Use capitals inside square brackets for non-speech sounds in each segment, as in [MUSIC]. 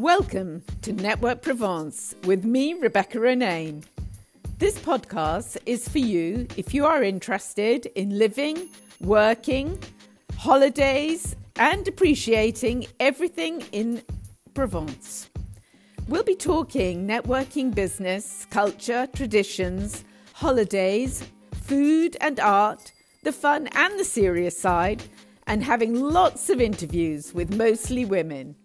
Welcome to Network Provence with me, Rebecca Ronayne. This podcast is for you if you are interested in living, working, holidays, and appreciating everything in Provence. We'll be talking networking business, culture, traditions, holidays, food and art, the fun and the serious side, and having lots of interviews with mostly women.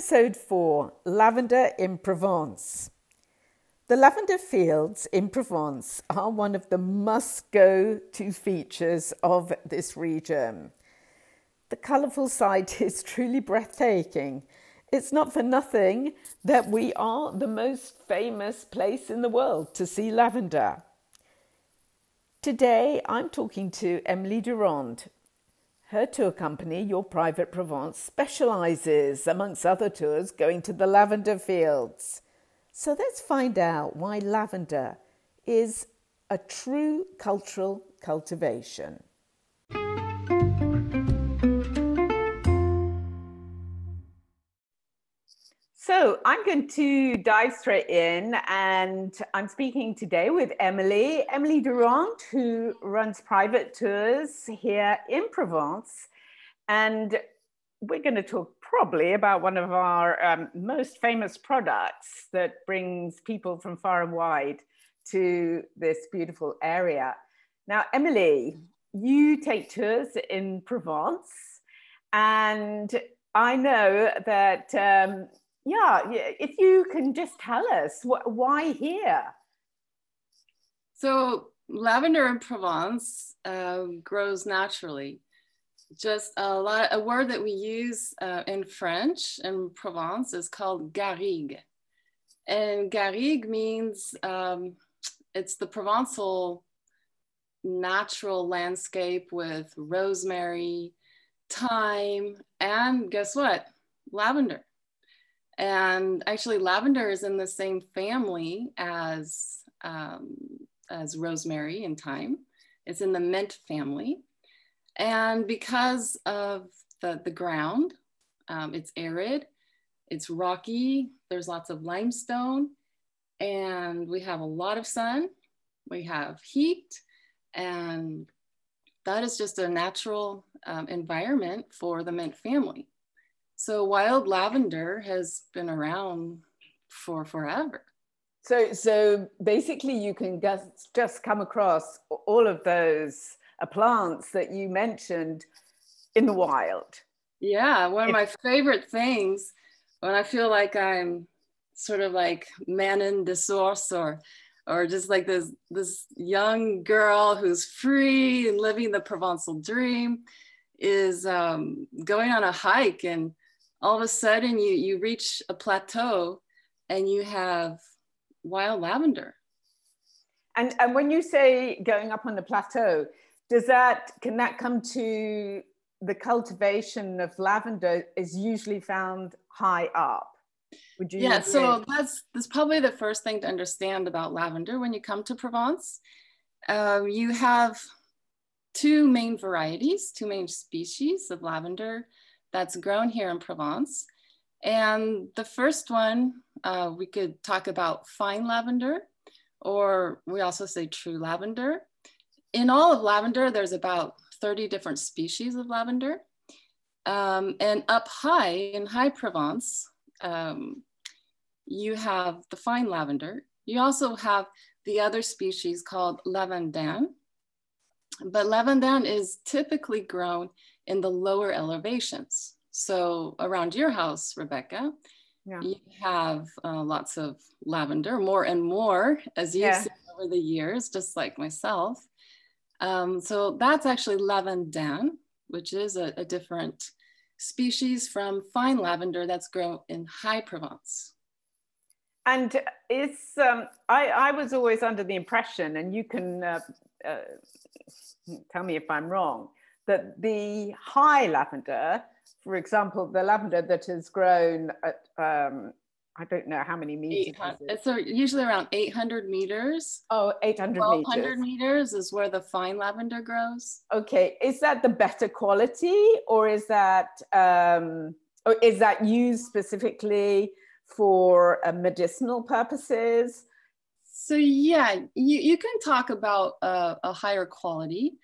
Episode 4 Lavender in Provence. The lavender fields in Provence are one of the must go to features of this region. The colourful sight is truly breathtaking. It's not for nothing that we are the most famous place in the world to see lavender. Today I'm talking to Emily Durand. Her tour company, Your Private Provence, specialises, amongst other tours, going to the lavender fields. So let's find out why lavender is a true cultural cultivation. So I'm going to dive straight in, and I'm speaking today with Emily, Emily Durand, who runs private tours here in Provence. And we're going to talk probably about one of our um, most famous products that brings people from far and wide to this beautiful area. Now, Emily, you take tours in Provence, and I know that um, yeah, if you can just tell us wh- why here? So, lavender in Provence uh, grows naturally. Just a lot, a word that we use uh, in French in Provence is called garrigue. And garrigue means um, it's the Provençal natural landscape with rosemary, thyme, and guess what? Lavender. And actually, lavender is in the same family as, um, as rosemary and thyme. It's in the mint family. And because of the, the ground, um, it's arid, it's rocky, there's lots of limestone, and we have a lot of sun, we have heat, and that is just a natural um, environment for the mint family. So wild lavender has been around for forever. So, so basically, you can just, just come across all of those uh, plants that you mentioned in the wild. Yeah, one of my favorite things when I feel like I'm sort of like Manon des Sources or or just like this this young girl who's free and living the Provençal dream is um, going on a hike and all of a sudden you you reach a plateau and you have wild lavender. And and when you say going up on the plateau does that can that come to the cultivation of lavender is usually found high up? Would you yeah agree? so that's that's probably the first thing to understand about lavender when you come to provence. Um, you have two main varieties two main species of lavender that's grown here in Provence. And the first one, uh, we could talk about fine lavender, or we also say true lavender. In all of lavender, there's about 30 different species of lavender. Um, and up high in high Provence, um, you have the fine lavender. You also have the other species called lavandin. But lavandin is typically grown in the lower elevations. So around your house, Rebecca, yeah. you have uh, lots of lavender, more and more as you've yeah. seen over the years, just like myself. Um, so that's actually lavandin, which is a, a different species from fine lavender that's grown in high Provence. And it's, um, I, I was always under the impression, and you can uh, uh, tell me if I'm wrong, that the high lavender, for example, the lavender that has grown at, um, I don't know how many meters. It's usually around 800 meters. Oh, 800 1200 meters. meters is where the fine lavender grows. Okay, is that the better quality or is that um, or is that used specifically for uh, medicinal purposes? So yeah, you, you can talk about uh, a higher quality.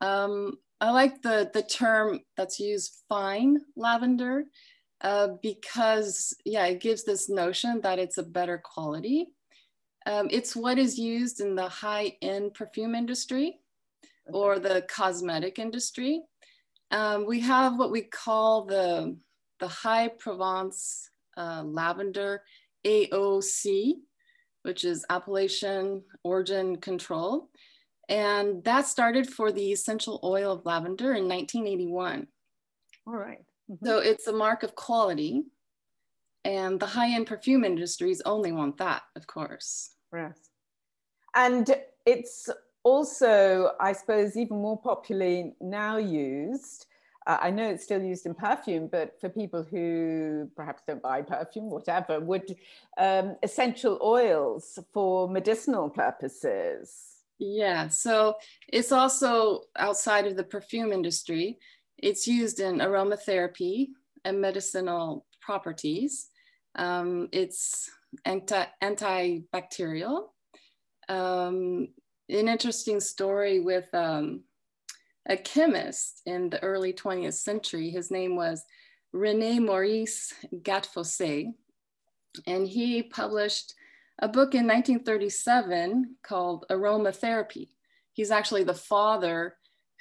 Um, I like the, the term that's used, fine lavender uh, because yeah, it gives this notion that it's a better quality. Um, it's what is used in the high-end perfume industry or the cosmetic industry. Um, we have what we call the, the High Provence uh, Lavender AOC, which is Appellation Origin Control. And that started for the essential oil of lavender in 1981. All right. Mm-hmm. So it's a mark of quality. And the high end perfume industries only want that, of course. Yes. And it's also, I suppose, even more popularly now used. Uh, I know it's still used in perfume, but for people who perhaps don't buy perfume, whatever, would um, essential oils for medicinal purposes. Yeah, so it's also outside of the perfume industry. It's used in aromatherapy and medicinal properties. Um, it's anti antibacterial. Um, an interesting story with um, a chemist in the early 20th century. His name was Rene Maurice Gattefossé, and he published a book in 1937 called Aromatherapy. He's actually the father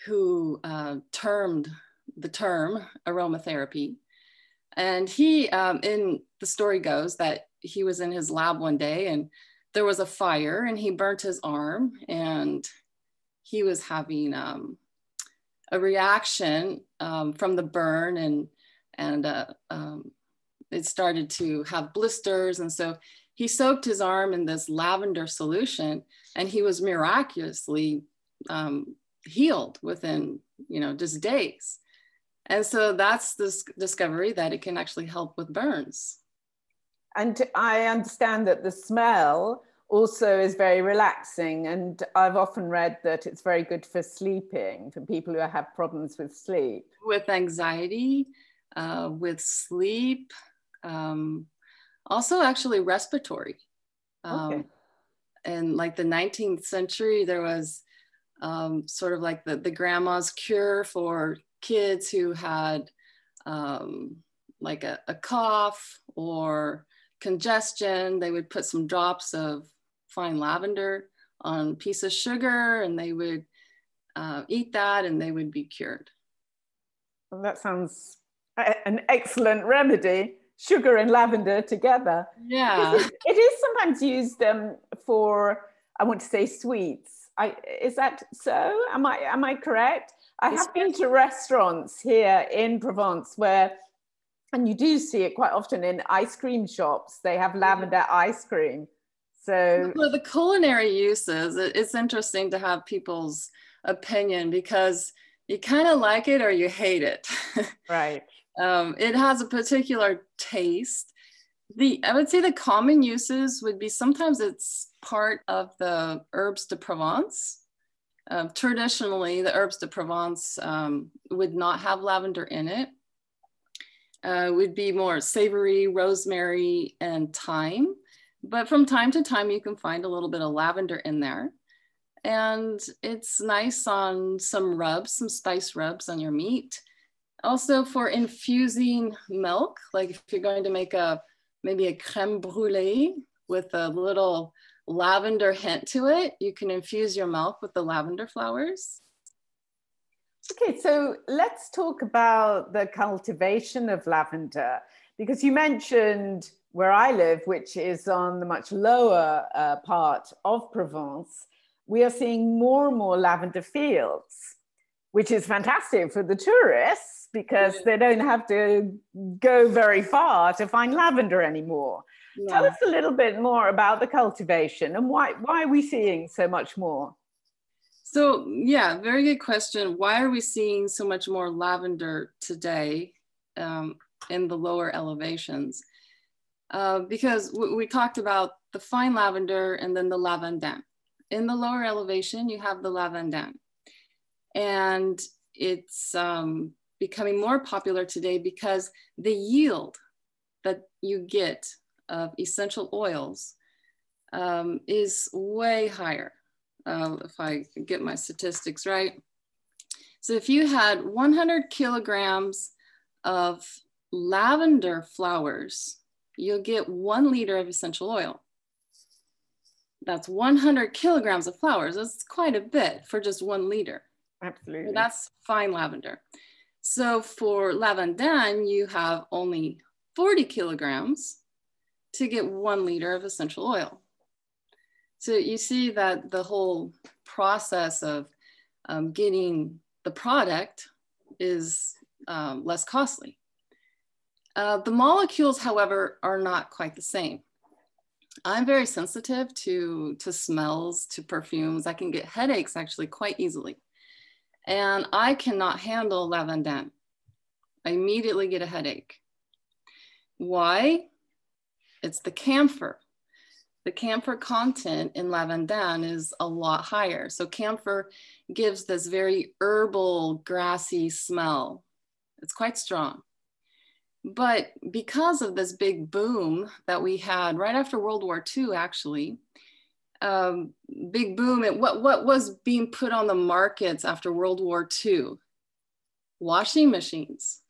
who uh, termed the term aromatherapy. And he, um, in the story goes that he was in his lab one day and there was a fire and he burnt his arm and he was having um, a reaction um, from the burn and, and uh, um, it started to have blisters. And so he soaked his arm in this lavender solution and he was miraculously um, healed within, you know, just days. And so that's this discovery that it can actually help with burns. And I understand that the smell also is very relaxing. And I've often read that it's very good for sleeping, for people who have problems with sleep. With anxiety, uh, with sleep, um, also actually respiratory. Um, okay. In like the 19th century, there was um, sort of like the, the grandma's cure for kids who had um, like a, a, cough or congestion. They would put some drops of fine lavender on a piece of sugar and they would uh, eat that and they would be cured. Well, that sounds an excellent remedy sugar and lavender together. Yeah. It, it is sometimes used um, for, I want to say sweets. I, is that so? Am I, am I correct? I have been to restaurants here in Provence where, and you do see it quite often in ice cream shops, they have lavender ice cream. So, for the culinary uses, it's interesting to have people's opinion because you kind of like it or you hate it. [LAUGHS] Right. Um, it has a particular taste. The I would say the common uses would be sometimes it's part of the herbs de Provence. Um, traditionally, the herbs de Provence um, would not have lavender in it. Uh, would be more savory, rosemary, and thyme. But from time to time, you can find a little bit of lavender in there. And it's nice on some rubs, some spice rubs on your meat. Also for infusing milk, like if you're going to make a maybe a creme brulee with a little lavender hint to it, you can infuse your milk with the lavender flowers. Okay, so let's talk about the cultivation of lavender because you mentioned where I live, which is on the much lower uh, part of Provence, we are seeing more and more lavender fields, which is fantastic for the tourists because they don't have to go very far to find lavender anymore. Yeah. Tell us a little bit more about the cultivation and why, why are we seeing so much more? So, yeah, very good question. Why are we seeing so much more lavender today um, in the lower elevations? uh, because we talked about the fine lavender and then the lavandin. In the lower elevation, you have the lavandin. And it's um, becoming more popular today because the yield that you get of essential oils um, is way higher. Uh, if I get my statistics right. So if you had 100 kilograms of lavender flowers, you'll get one liter of essential oil. That's 100 kilograms of flowers. That's quite a bit for just one liter. Absolutely. that's fine lavender. So for lavandin, you have only 40 kilograms to get one liter of essential oil. So you see that the whole process of um, getting the product is um, less costly. Uh, the molecules, however, are not quite the same. I'm very sensitive to, to smells, to perfumes. I can get headaches actually quite easily. And I cannot handle lavandin. I immediately get a headache. Why? It's the camphor. The camphor content in lavandin is a lot higher. So camphor gives this very herbal, grassy smell. It's quite strong. But because of this big boom that we had right after World War II, actually, um, big boom and what, what was being put on the markets after World War II? Washing machines.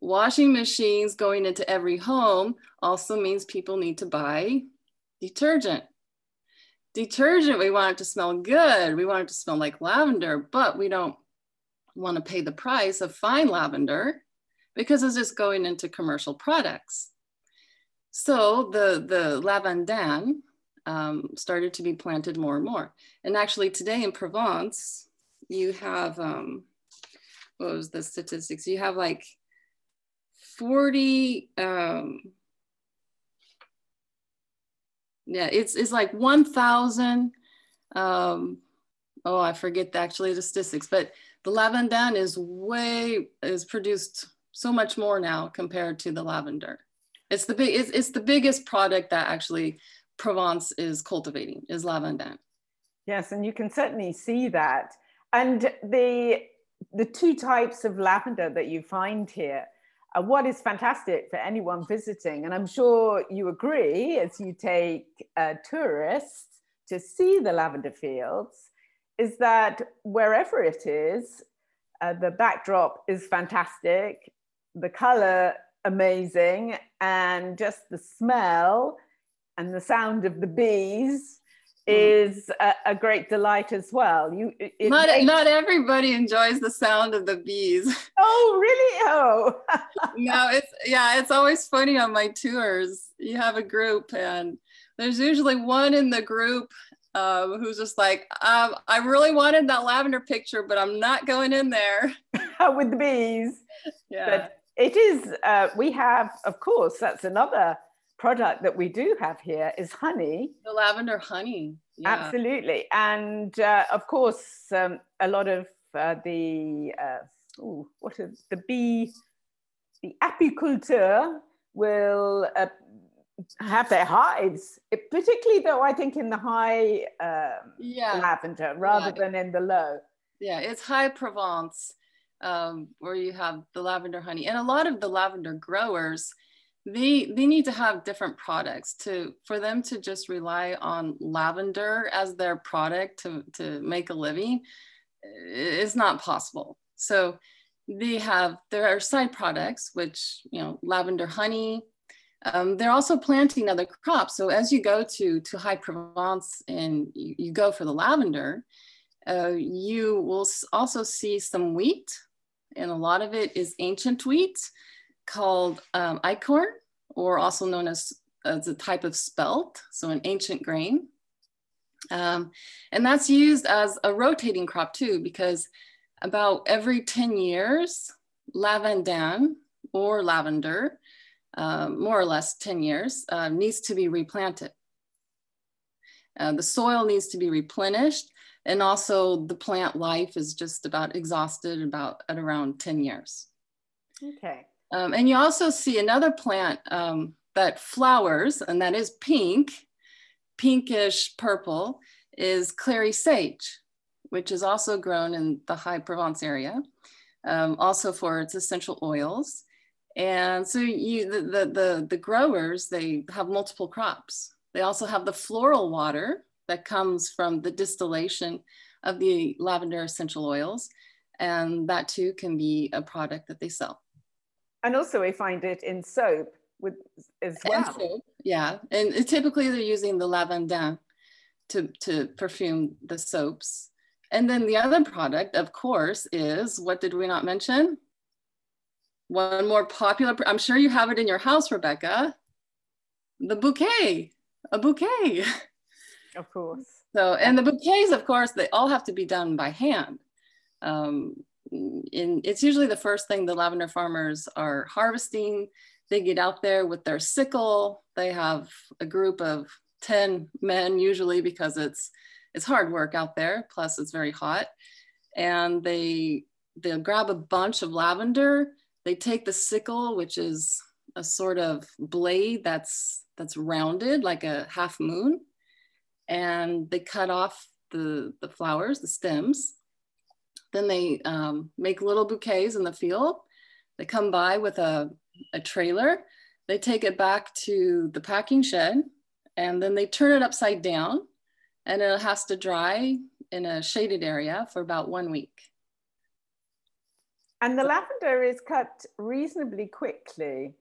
Washing machines going into every home also means people need to buy detergent. Detergent, we want it to smell good. We want it to smell like lavender, but we don't want to pay the price of fine lavender because it's just going into commercial products. So the, the lavandin um, started to be planted more and more. And actually today in Provence, you have, um, what was the statistics? You have like 40, um, yeah, it's, it's like 1,000, um, oh, I forget the, actually the statistics, but the lavandin is way, is produced so much more now compared to the lavender. It's the big, it's, it's the biggest product that actually Provence is cultivating is lavandin. Yes, and you can certainly see that. And the the two types of lavender that you find here, uh, what is fantastic for anyone visiting, and I'm sure you agree as you take uh, tourists to see the lavender fields, is that wherever it is, uh, the backdrop is fantastic, the color amazing, and just the smell and the sound of the bees hmm. is a, a, great delight as well. You not makes... not everybody enjoys the sound of the bees. [LAUGHS] Oh, really? Oh, [LAUGHS] no, it's yeah, it's always funny on my tours. You have a group, and there's usually one in the group um, who's just like, um, I really wanted that lavender picture, but I'm not going in there [LAUGHS] with the bees. Yeah. But it is. Uh, we have, of course, that's another product that we do have here is honey. The lavender honey. Yeah. Absolutely. And uh, of course, um, a lot of uh, the, uh, ooh, what is the bee, the apiculture will uh, have their hives, it, particularly though, I think in the high um, yeah. lavender rather yeah. than in the low. Yeah, it's high Provence um, where you have the lavender honey. And a lot of the lavender growers, they they need to have different products to for them to just rely on lavender as their product to to make a living is not possible. So they have there are side products which you know lavender honey um, they're also planting other crops. So as you go to to high provence and you, you go for the lavender uh, you will also see some wheat and a lot of it is ancient wheat called um, einkorn, or also known as, as a type of spelt, so an ancient grain. Um, and that's used as a rotating crop too, because about every 10 years, lavandin or lavender, um, more or less 10 years, uh, needs to be replanted. Uh, the soil needs to be replenished and also the plant life is just about exhausted about at around 10 years. Okay. Um, and you also see another plant um, that flowers, and that is pink, pinkish purple, is clary sage, which is also grown in the High Provence area, um, also for its essential oils. And so you, the, the, the, the growers, they have multiple crops. They also have the floral water that comes from the distillation of the lavender essential oils. And that too can be a product that they sell. And also we find it in soap with as well. Soap, yeah, and typically they're using the lavandin to, to perfume the soaps. And then the other product, of course, is what did we not mention? One more popular, I'm sure you have it in your house, Rebecca. The bouquet, a bouquet. [LAUGHS] Of course. So, and the bouquets, of course, they all have to be done by hand. Um, in, it's usually the first thing the lavender farmers are harvesting. They get out there with their sickle. They have a group of 10 men usually because it's it's hard work out there plus it's very hot and they they'll grab a bunch of lavender they take the sickle which is a sort of blade that's that's rounded like a half moon and they cut off the the flowers the stems then they um, make little bouquets in the field. They come by with a, a trailer. They take it back to the packing shed and then they turn it upside down and it has to dry in a shaded area for about one week. And the lavender is cut reasonably quickly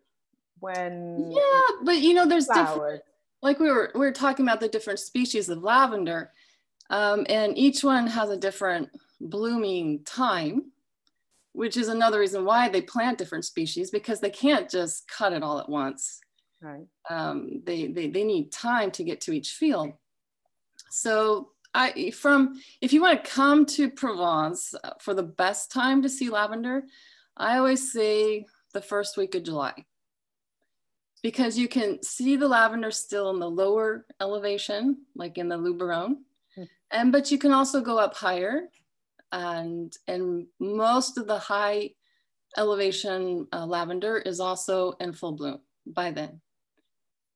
when yeah but you know there's different like we were we were talking about the different species of lavender um, and each one has a different blooming time which is another reason why they plant different species because they can't just cut it all at once Right. Um, they, they, they need time to get to each field. So I, from, if you want to come to Provence uh, for the best time to see lavender, I always say the first week of July because you can see the lavender still in the lower elevation, like in the Luberon. Mm. And, but you can also go up higher and, and most of the high elevation uh, lavender is also in full bloom by then.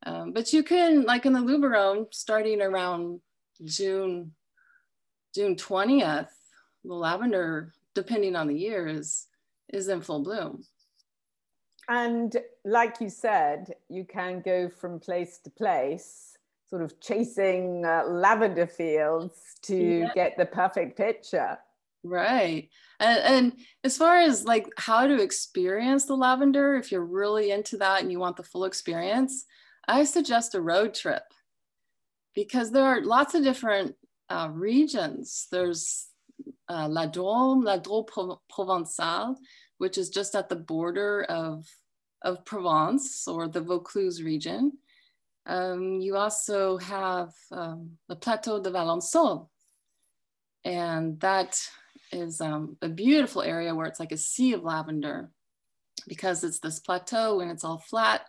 Um, but you can, like in the Luberon, starting around June, June 20th, the lavender, depending on the year, is, is in full bloom. And like you said, you can go from place to place, sort of chasing uh, lavender fields to yeah. get the perfect picture. Right. And, and, as far as like how to experience the lavender, if you're really into that and you want the full experience, I suggest a road trip because there are lots of different uh, regions. There's uh, La Drôme, La Drôme Provençale, which is just at the border of, of Provence or the Vaucluse region. Um, you also have um, the Plateau de Valensole, and that is um, a beautiful area where it's like a sea of lavender because it's this plateau and it's all flat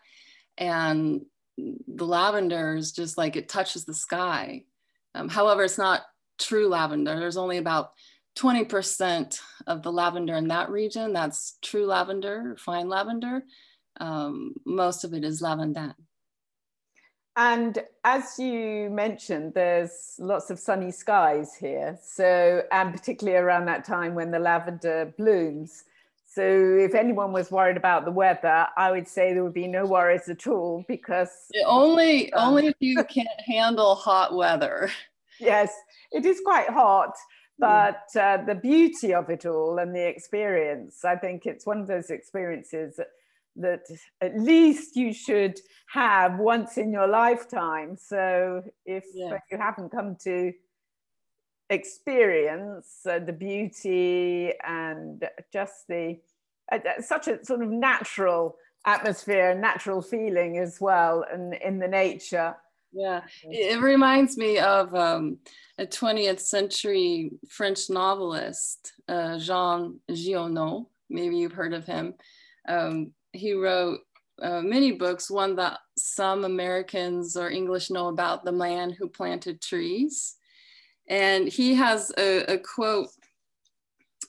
and the lavender is just like it touches the sky. Um, however, it's not true lavender. There's only about 20% of the lavender in that region that's true lavender, fine lavender. Um, most of it is lavandin. And as you mentioned, there's lots of sunny skies here. So, and particularly around that time when the lavender blooms. So if anyone was worried about the weather, I would say there would be no worries at all because only um, only if you [LAUGHS] can't handle hot weather. Yes, it is quite hot, but uh, the beauty of it all and the experience, I think it's one of those experiences that, that at least you should have once in your lifetime. So if yeah. you haven't come to experience uh, the beauty and just the uh, uh, such a sort of natural atmosphere and natural feeling as well and in the nature. Yeah. It reminds me of um, a 20th century french novelist uh, jean giono. Maybe you've heard of him. Um, he wrote uh, many books one that some americans or english know about the man who planted trees and he has a, a quote,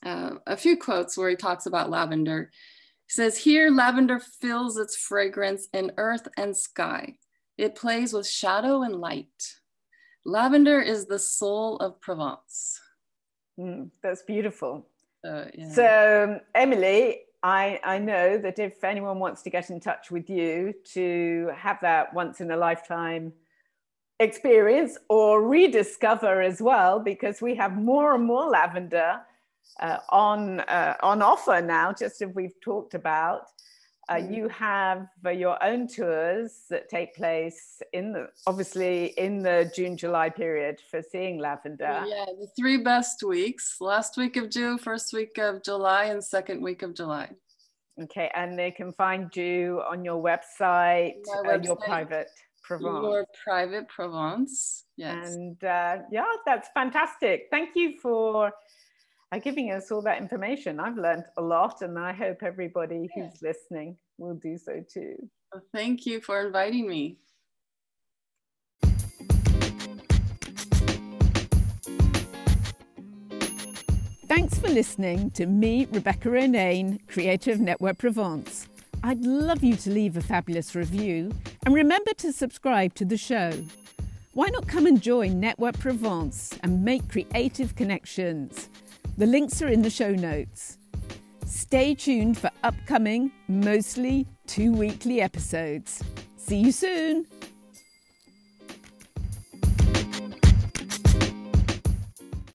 uh, a few quotes where he talks about lavender. He says here lavender fills its fragrance in earth and sky. It plays with shadow and light. Lavender is the soul of Provence. Mm, that's beautiful. Uh, yeah. So, Emily, I, I know that if anyone wants to get in touch with you to have that once in a lifetime experience or rediscover as well, because we have more and more lavender uh, on, uh, on offer now, just as we've talked about. Uh, mm-hmm. you have uh, your own tours that take place in the obviously in the June July period for seeing lavender. Yeah, the three best weeks: last week of June, first week of July, and second week of July. Okay, and they can find you on your website, uh, your private Provence. Your private Provence. Yes. And uh, yeah, that's fantastic. Thank you for uh, giving us all that information. I've learned a lot, and I hope everybody who's listening will do so too. Well, thank you for inviting me. Thanks for listening to me, Rebecca Ronayne, creator of Network Provence. I'd love you to leave a fabulous review and remember to subscribe to the show. Why not come and join Network Provence and make creative connections? The links are in the show notes. Stay tuned for upcoming, mostly two weekly episodes. See you soon!